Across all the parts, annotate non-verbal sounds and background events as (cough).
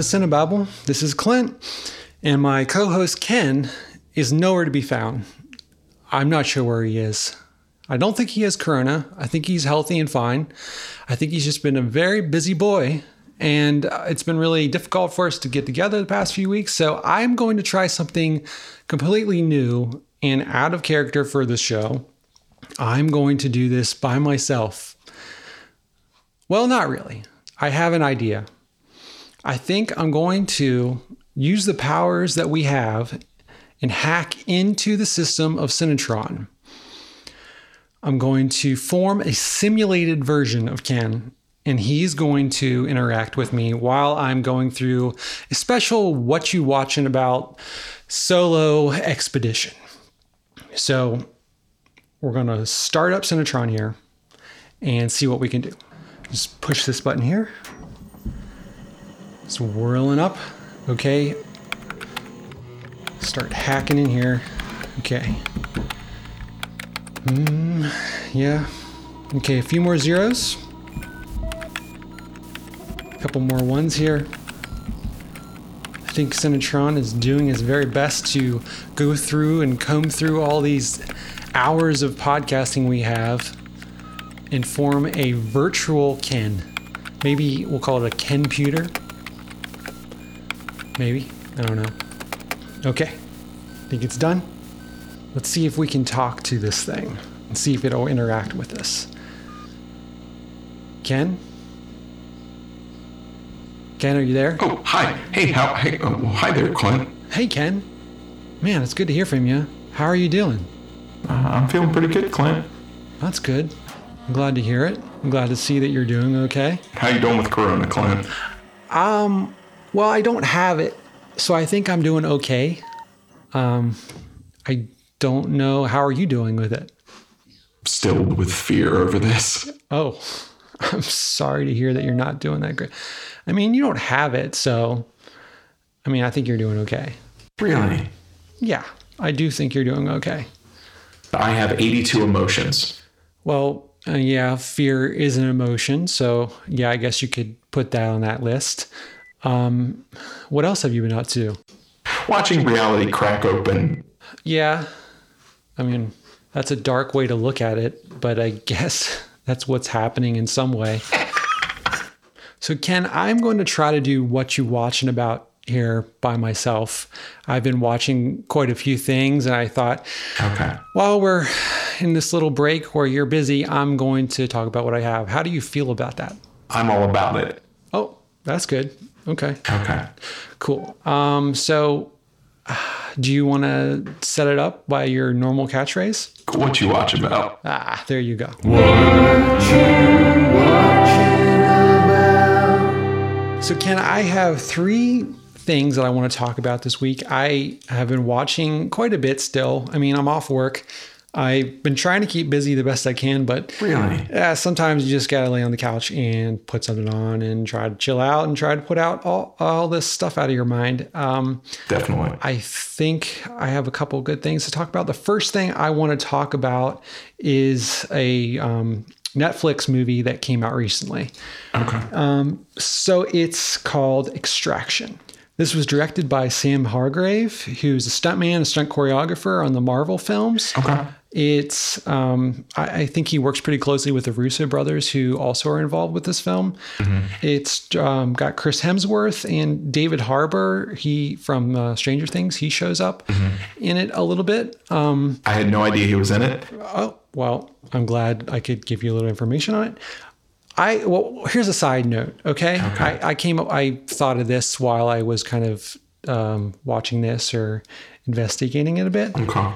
To Cinebabble. This is Clint, and my co host Ken is nowhere to be found. I'm not sure where he is. I don't think he has corona. I think he's healthy and fine. I think he's just been a very busy boy, and uh, it's been really difficult for us to get together the past few weeks. So I'm going to try something completely new and out of character for the show. I'm going to do this by myself. Well, not really. I have an idea. I think I'm going to use the powers that we have and hack into the system of CineTron. I'm going to form a simulated version of Ken, and he's going to interact with me while I'm going through a special What You Watching About solo expedition. So we're going to start up CineTron here and see what we can do. Just push this button here. Whirling up. Okay. Start hacking in here. Okay. Mm, yeah. Okay, a few more zeros. A couple more ones here. I think CineTron is doing his very best to go through and comb through all these hours of podcasting we have and form a virtual Ken. Maybe we'll call it a Kenputer. Maybe. I don't know. Okay. Think it's done? Let's see if we can talk to this thing and see if it'll interact with us. Ken? Ken, are you there? Oh, hi. Hey, how? Hey, oh, hi there, Clint. Hey, Ken. Man, it's good to hear from you. How are you doing? Uh, I'm feeling pretty good, Clint. That's good. I'm glad to hear it. I'm glad to see that you're doing okay. How you doing with Corona, Clint? Um, well, I don't have it, so I think I'm doing okay. Um, I don't know. How are you doing with it? Still with fear over this. Oh, (laughs) I'm sorry to hear that you're not doing that great. I mean, you don't have it, so I mean, I think you're doing okay. Really? Yeah, I do think you're doing okay. I have 82 emotions. Well, uh, yeah, fear is an emotion, so yeah, I guess you could put that on that list. Um, what else have you been up to? Watching reality crack open. Yeah, I mean, that's a dark way to look at it, but I guess (laughs) that's what's happening in some way. So, Ken, I'm going to try to do what you watching about here by myself. I've been watching quite a few things, and I thought, Okay. while we're in this little break where you're busy, I'm going to talk about what I have. How do you feel about that? I'm all about it. Oh, that's good. Okay, Okay. cool. Um, so, (sighs) do you want to set it up by your normal catchphrase? What you watch about? Ah, there you go. So, can I have three things that I want to talk about this week. I have been watching quite a bit still. I mean, I'm off work. I've been trying to keep busy the best I can, but Really? yeah, sometimes you just got to lay on the couch and put something on and try to chill out and try to put out all, all this stuff out of your mind. Um, Definitely. I think I have a couple good things to talk about. The first thing I want to talk about is a um, Netflix movie that came out recently. Okay. So it's called Extraction. This was directed by Sam Hargrave, who's a stuntman, a stunt choreographer on the Marvel films. Okay. It's, um, I, I think he works pretty closely with the Russo brothers, who also are involved with this film. It's um, got Chris Hemsworth and David Harbour. He from uh, Stranger Things. He shows up in it a little bit. Um, I had no idea he was in it. Oh, well, I'm glad I could give you a little information on it. I well, here's a side note. Okay, I, I came up. I thought of this while I was kind of um, watching this or investigating it a bit. Okay.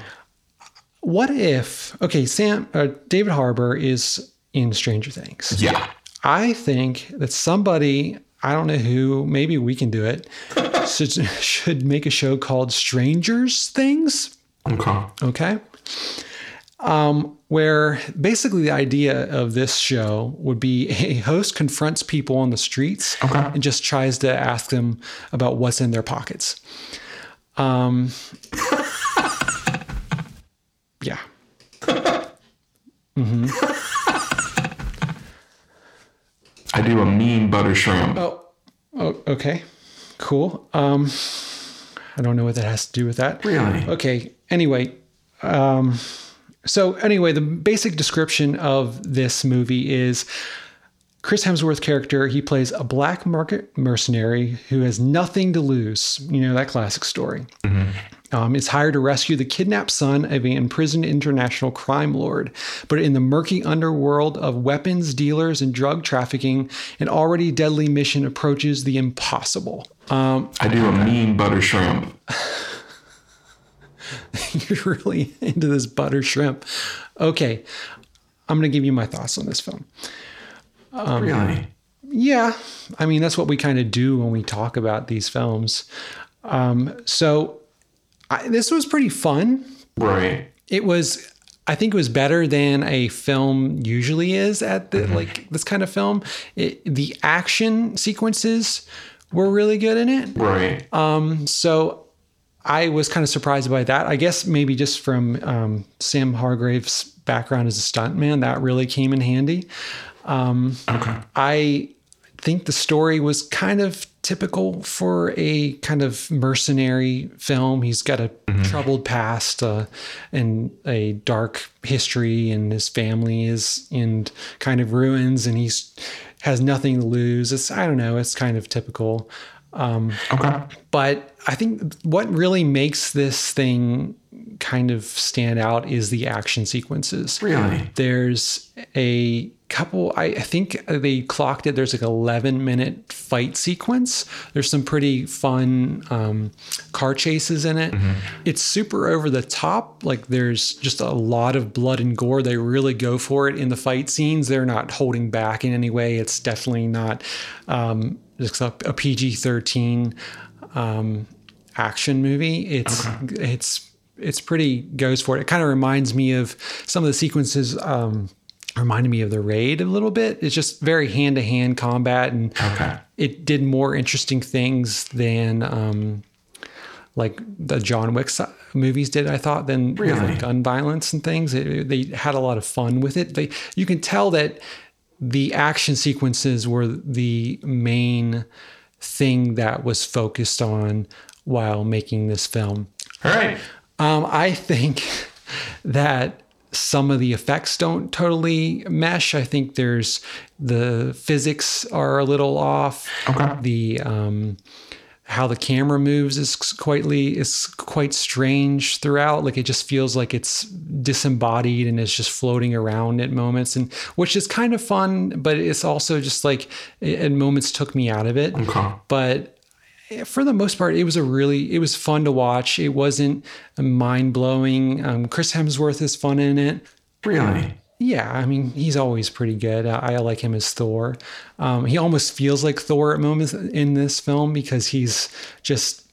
What if? Okay, Sam, uh, David Harbour is in Stranger Things. Yeah. I think that somebody, I don't know who, maybe we can do it, (laughs) should, should make a show called Strangers Things. Okay. Okay. Um, where basically the idea of this show would be (laughs) a host confronts people on the streets Okay. and just tries to ask them about what's in their pockets. Um, (laughs) yeah. Mhm. (laughs) I do a mean butter shrimp. Oh, oh, okay. cool. Um, I don't know what that has to do with that. Really? Okay. Anyway, um, so anyway, the basic description of this movie is Chris Hemsworth character. He plays a black market mercenary who has nothing to lose. You know that classic story. Um, is hired to rescue the kidnapped son of an imprisoned international crime lord. But in the murky underworld of weapons dealers and drug trafficking, an already deadly mission approaches the impossible. Um, I do a mean butter shrimp. (laughs) you're really into this butter shrimp. Okay, I'm going to give you my thoughts on this film. Um, really? Yeah, I mean that's what we kind of do when we talk about these films. Um, so I, this was pretty fun. Right. It was. I think it was better than a film usually is at the like this kind of film. It, the action sequences were really good in it. Right. Um, so I was kind of surprised by that. I guess maybe just from um, Sam Hargrave's background as a stuntman, that really came in handy. Um, okay. I think the story was kind of typical for a kind of mercenary film. He's got a troubled past uh, and a dark history, and his family is in kind of ruins, and he's has nothing to lose. It's I don't know. It's kind of typical. Um, Okay. but I think what really makes this thing kind of stand out is the action sequences. Really? There's a couple, I, I think they clocked it. There's like 11 minute fight sequence. There's some pretty fun um, car chases in it. It's super over the top. Like there's just a lot of blood and gore. They really go for it in the fight scenes. They're not holding back in any way. It's definitely not um, just a, a PG 13 um, action movie. It's it's it's pretty goes for it. It kind of reminds me of some of the sequences. Um, reminded me of the raid a little bit. It's just very hand to hand combat, and Okay. it did more interesting things than um, like the John Wick movies did. I thought than Really? like, gun violence and things. It- they had a lot of fun with it. They you can tell that the action sequences were the main thing that was focused on while making this film. All right. Um, I think (laughs) that some of the effects don't totally mesh. I think there's the physics are a little off. Okay. The um, how the camera moves is quietly is quite strange throughout. Like it just feels like it's disembodied and it's just floating around at moments, and which is kind of fun, but it's also just like at moments took me out of it Okay. but for the most part, it was a really it was fun to watch. It wasn't mind blowing. Um, Chris Hemsworth is fun in it. Really? Yeah, I mean he's always pretty good. I, I like him as Thor. Um, he almost feels like Thor at moments in this film because he's just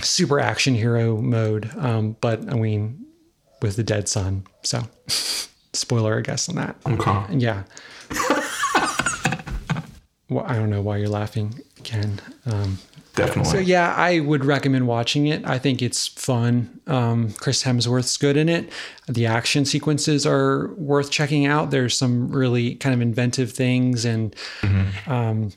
super action hero mode. Um, but I mean, with the dead son. So, (laughs) spoiler, I guess on that. Okay. Yeah. (laughs) well, I don't know why you're laughing, Ken. Um, Definitely. so yeah, I would recommend watching it. I think it's fun. Um, Chris Hemsworth's good in it. The action sequences are worth checking out. There's some really kind of inventive things, and um,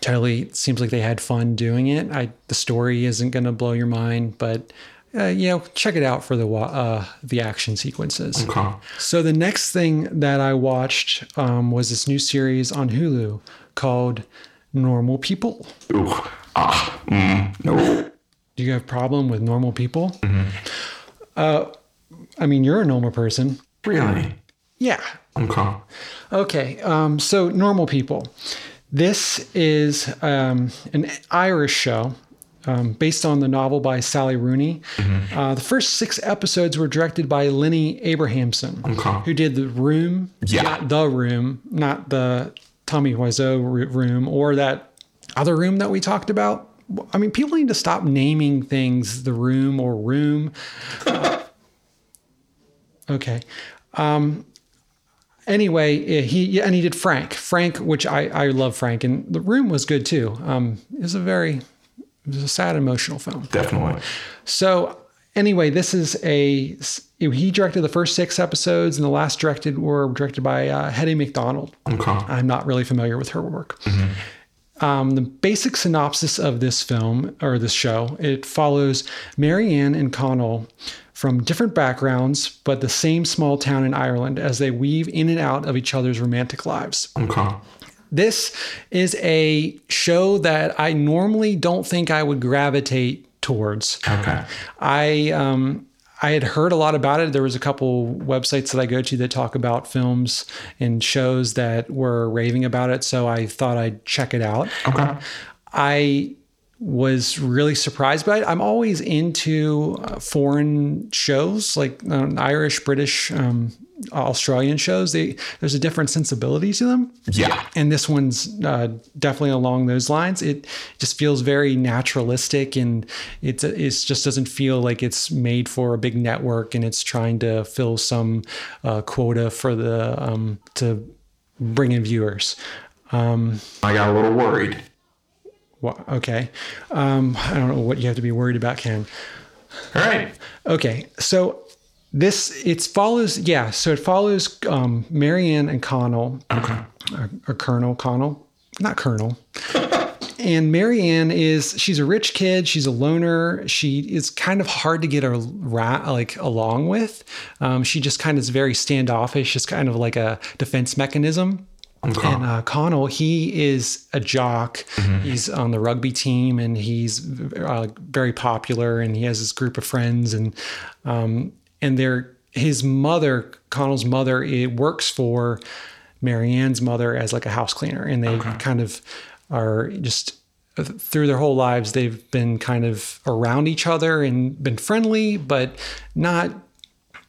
totally seems like they had fun doing it. I the story isn't going to blow your mind, but uh, you know, check it out for the uh, the action sequences. Okay. So the next thing that I watched um, was this new series on Hulu called Normal People. Ooh. Ah. Mm. No. Do you have a problem with normal people? Uh, I mean, you're a normal person. Really? Yeah. Okay. Okay. Um, so, normal people. This is um, an Irish show um, based on the novel by Sally Rooney. Uh, the first six episodes were directed by Lenny Abrahamson, Okay. who did The Room, Yeah. not The Room, not the Tommy Wiseau room, or that other room that we talked about. I mean, people need to stop naming things The Room or Room. (laughs) Okay. Um, anyway, he yeah, and he did Frank. Frank, which I I love Frank, and the room was good too. Um, it was a very it was a sad, emotional film. Definitely. So anyway, this is a he directed the first six episodes, and the last directed were directed by uh, Hettie Macdonald. Okay. I'm not really familiar with her work. Um, the basic synopsis of this film or this show it follows Marianne and Connell from different backgrounds, but the same small town in Ireland as they weave in and out of each other's romantic lives. Okay. This is a show that I normally don't think I would gravitate towards. Okay. I um, I had heard a lot about it. There was a couple websites that I go to that talk about films and shows that were raving about it, so I thought I'd check it out. Okay. I was really surprised by it. I'm always into uh, foreign shows like um, Irish, British, um, Australian shows. They there's a different sensibility to them Yeah. and this one's uh, definitely along those lines. It just feels very naturalistic, and it's it just doesn't feel like it's made for a big network, and it's trying to fill some uh, quota for the um, to bring in viewers. Um, I got a little worried. wha- okay, um, I don't know what you have to be worried about, Ken. All right. Okay, so this it follows yeah, so it follows um, Marianne and Connell Okay. or, or Colonel Connell, not Colonel. and Marianne is she's a rich kid. She's a loner. She is kind of hard to get a like along with. Um, she just kind of is very standoffish. It's kind of like a defense mechanism. Okay. And uh, Connell, he is a jock. He's on the rugby team, and he's uh, very popular. And he has this group of friends, and um, and they're his mother, Connell's mother, it works for Marianne's mother as like a house cleaner, and they kind of are just through their whole lives they've been kind of around each other and been friendly, but not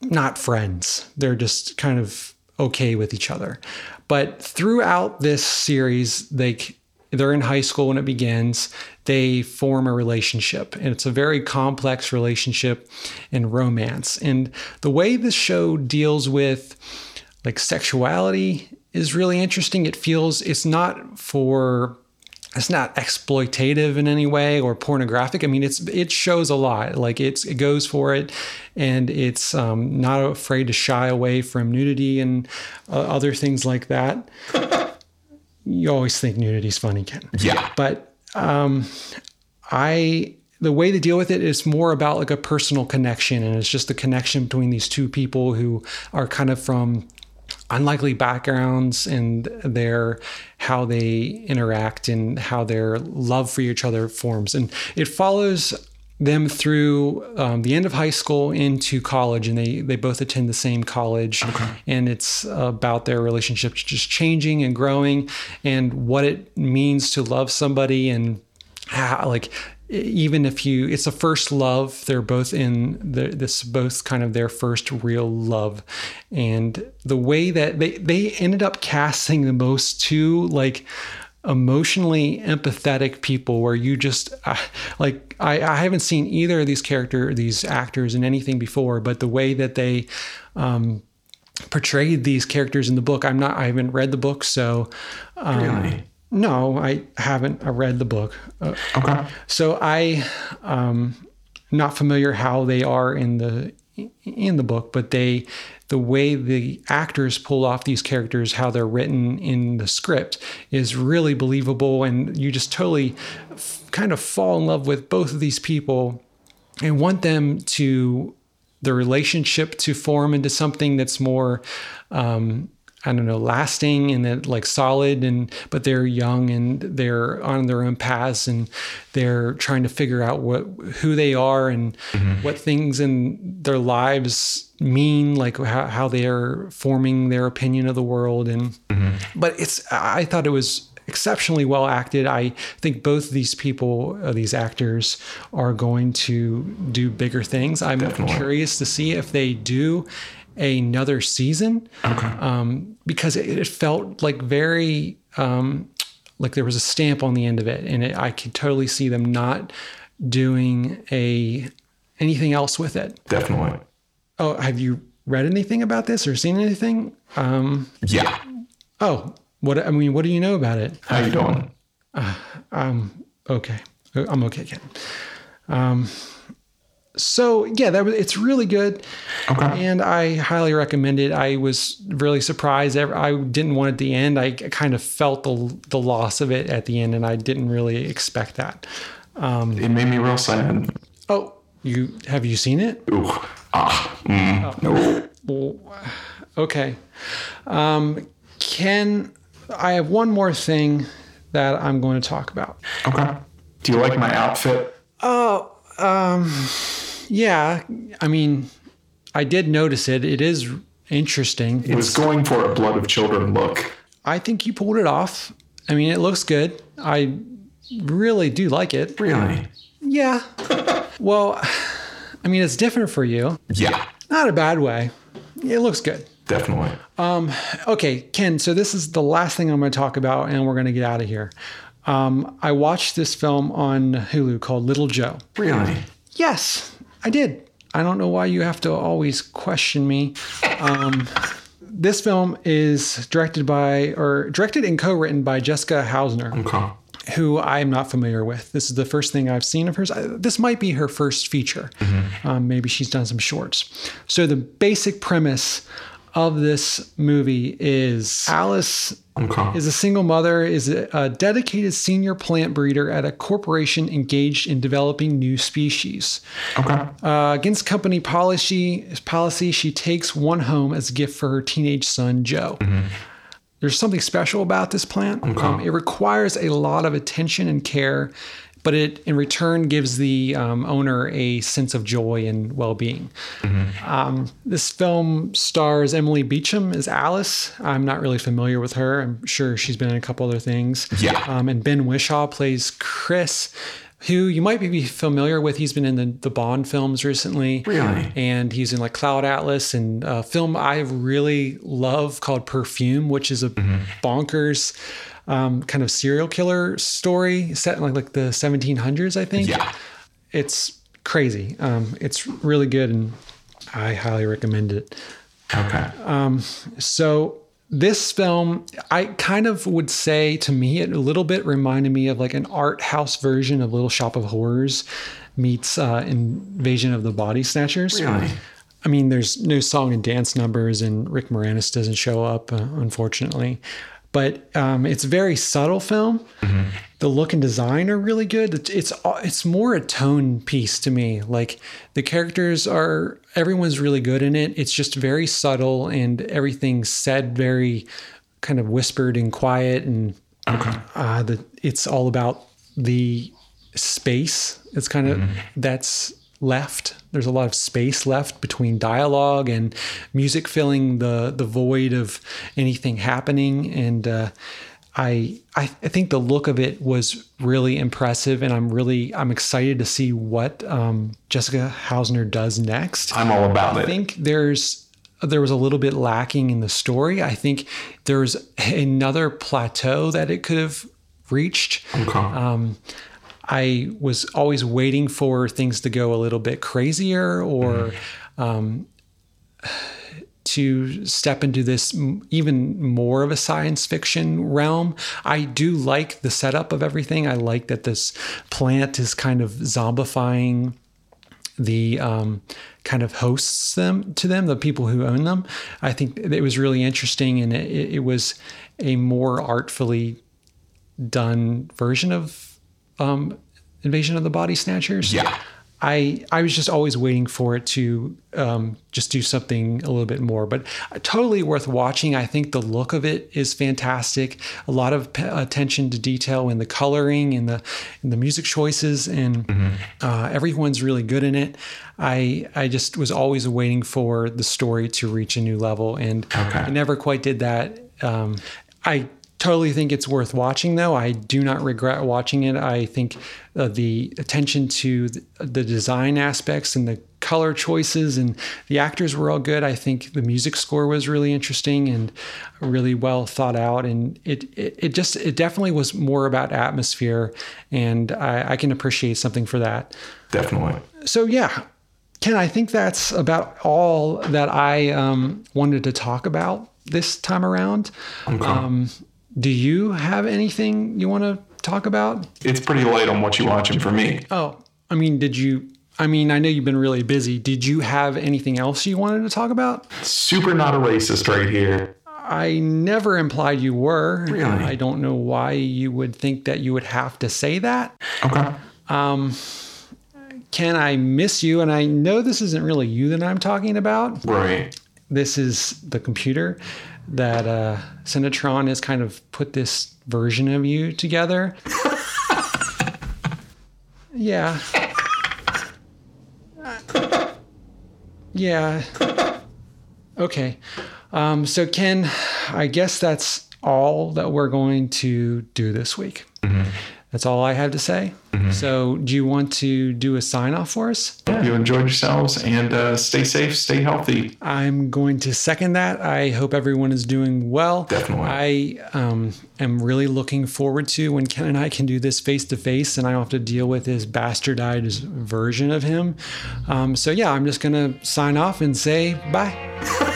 not friends. They're just kind of okay with each other. But throughout this series, they they're in high school when it begins. They form a relationship, and it's a very complex relationship and romance. And the way this show deals with like sexuality is really interesting. It feels it's not for it's not exploitative in any way or pornographic. I mean, it's it shows a lot. Like it's it goes for it, and it's um, not afraid to shy away from nudity and uh, other things like that. (laughs) you always think nudity's funny, Ken. Yeah. But um, I the way to deal with it is more about like a personal connection, and it's just the connection between these two people who are kind of from unlikely backgrounds and their how they interact and how their love for each other forms and it follows them through um, the end of high school into college and they they both attend the same college. And it's about their relationship just changing and growing and what it means to love somebody and how, like even if you it's a first love they're both in the, this both kind of their first real love. And the way that they they ended up casting the most two like emotionally empathetic people where you just uh, like I, I haven't seen either of these character these actors in anything before but the way that they um portrayed these characters in the book i'm not i haven't read the book so um, Really? no i haven't I read the book uh, Okay. so I um not familiar how they are in the in the book, but they the way the actors pull off these characters, how they're written in the script is really believable. And you just totally f- kind of fall in love with both of these people and want them to the relationship to form into something that's more um I don't know, lasting and like solid and but they're young and they're on their own paths and they're trying to figure out what who they are and what things in their lives mean, like how, how they're forming their opinion of the world and but it's I thought it was exceptionally well acted. I think both these people, uh, these actors, are going to do bigger things. I'm Definitely. curious to see if they do another season um, because it, it felt like very um, like there was a stamp on the end of it, and it, I could totally see them not doing a anything else with it. Definitely. Oh, have you read anything about this or seen anything? Um, Yeah. oh, what I mean, what do you know about it? How you doing? Um, okay, I'm okay, Ken. Um, So yeah, that was it's really good, Okay. and I highly recommend it. I was really surprised. I didn't want it at the end. I kind of felt the the loss of it at the end, and I didn't really expect that. It made me real sad. Oh, you have you seen it? Ooh. Ah. Mm. No. Okay. Um, Ken, I have one more thing that I'm going to talk about. Okay. Do you like my outfit? Oh, um, yeah. I mean, I did notice it. It is interesting. It was going for a blood of children look. I think you pulled it off. I mean, it looks good. I really do like it. Really? Yeah. (laughs) well, (sighs) I mean, it's different for you. Yeah. Not a bad way. It looks good. Definitely. Um, Okay, Ken, so this is the last thing I'm going to talk about, and we're going to get out of here. Um, I watched this film on Hulu called Little Joe. Really? Yes, I did. I don't know why you have to always question me. Um, this film is directed by, or directed and co written by Jessica Hausner, Okay. who I'm not familiar with. This is the first thing I've seen of hers. This might be her first feature. Um, maybe she's done some shorts. So, the basic premise of this movie is Alice Okay. is a single mother, is a, a dedicated senior plant breeder at a corporation engaged in developing new species. Okay. Uh, against company policy, policy, she takes one home as a gift for her teenage son, Joe. There's something special about this plant. Um, it requires a lot of attention and care, but it in return gives the um, owner a sense of joy and well being. Um, this film stars Emily Beecham as Alice. I'm not really familiar with her. I'm sure she's been in a couple other things. Yeah. Um, and Ben Whishaw plays Chris, who you might be familiar with. He's been in the, the Bond films recently. Really? And he's in like Cloud Atlas and a film I really love called Perfume, which is a bonkers um, kind of serial killer story set in like, like the 1700s, I think. Yeah. It's crazy. Um, it's really good and I highly recommend it. Okay. So this film, I kind of would say to me, it a little bit reminded me of like an art house version of Little Shop of Horrors meets uh, Invasion of the Body Snatchers. Really? I mean, there's no song and dance numbers, and Rick Moranis doesn't show up, uh, unfortunately. But um, it's very subtle film. The look and design are really good. It's it's it's more a tone piece to me. Like the characters are, everyone's really good in it. It's just very subtle, and everything's said very kind of whispered and quiet, and uh, the it's all about the space. It's kind of that's left. There's a lot of space left between dialogue and music filling the the void of anything happening. And uh, I, I I think the look of it was really impressive, and I'm really I'm excited to see what um, Jessica Hausner does next. I'm all about I it. I think there's there was a little bit lacking in the story. I think there's another plateau that it could have reached. Okay. Um, I was always waiting for things to go a little bit crazier or um, to step into this even more of a science fiction realm. I do like the setup of everything. I like that this plant is kind of zombifying the um, kind of hosts them to them, the people who own them. I think it was really interesting, and it, it was a more artfully done version of um, Invasion of the Body Snatchers. Yeah. I I was just always waiting for it to um, just do something a little bit more, but totally worth watching. I think the look of it is fantastic. A lot of p- attention to detail in the coloring and the in the music choices, and uh, everyone's really good in it. I I just was always waiting for the story to reach a new level, and Okay. I never quite did that. Um, I totally think it's worth watching though. I do not regret watching it. I think uh, the attention to the, the design aspects and the color choices and the actors were all good. I think the music score was really interesting and really well thought out. And it it, it just it definitely was more about atmosphere and I, I can appreciate something for that. Definitely. so yeah. Ken i think that's about all that i um, wanted to talk about this time around. Okay. um, do you have anything you want to talk about? it's pretty late on what you're watching for me. Oh, I mean, did you? I mean, I know you've been really busy. Did you have anything else you wanted to talk about? Super not a racist right here. I never implied you were. Really? I don't know why you would think that you would have to say that. Okay. Um, can I miss you, and I know this isn't really you that I'm talking about. Right. This is the computer that uh, CineTron has kind of put this version of you together. (laughs) yeah. Yeah. Okay. Um, so, Ken, I guess that's all that we're going to do this week. That's all I have to say. So, do you want to do a sign off for us? Yeah. You enjoyed yourselves and uh, stay safe, stay healthy. I'm going to second that. I hope everyone is doing well. Definitely. I um, am really looking forward to when Ken and I can do this face to face and I don't have to deal with his bastardized version of him. Um, so, yeah, I'm just going to sign off and say bye. (laughs)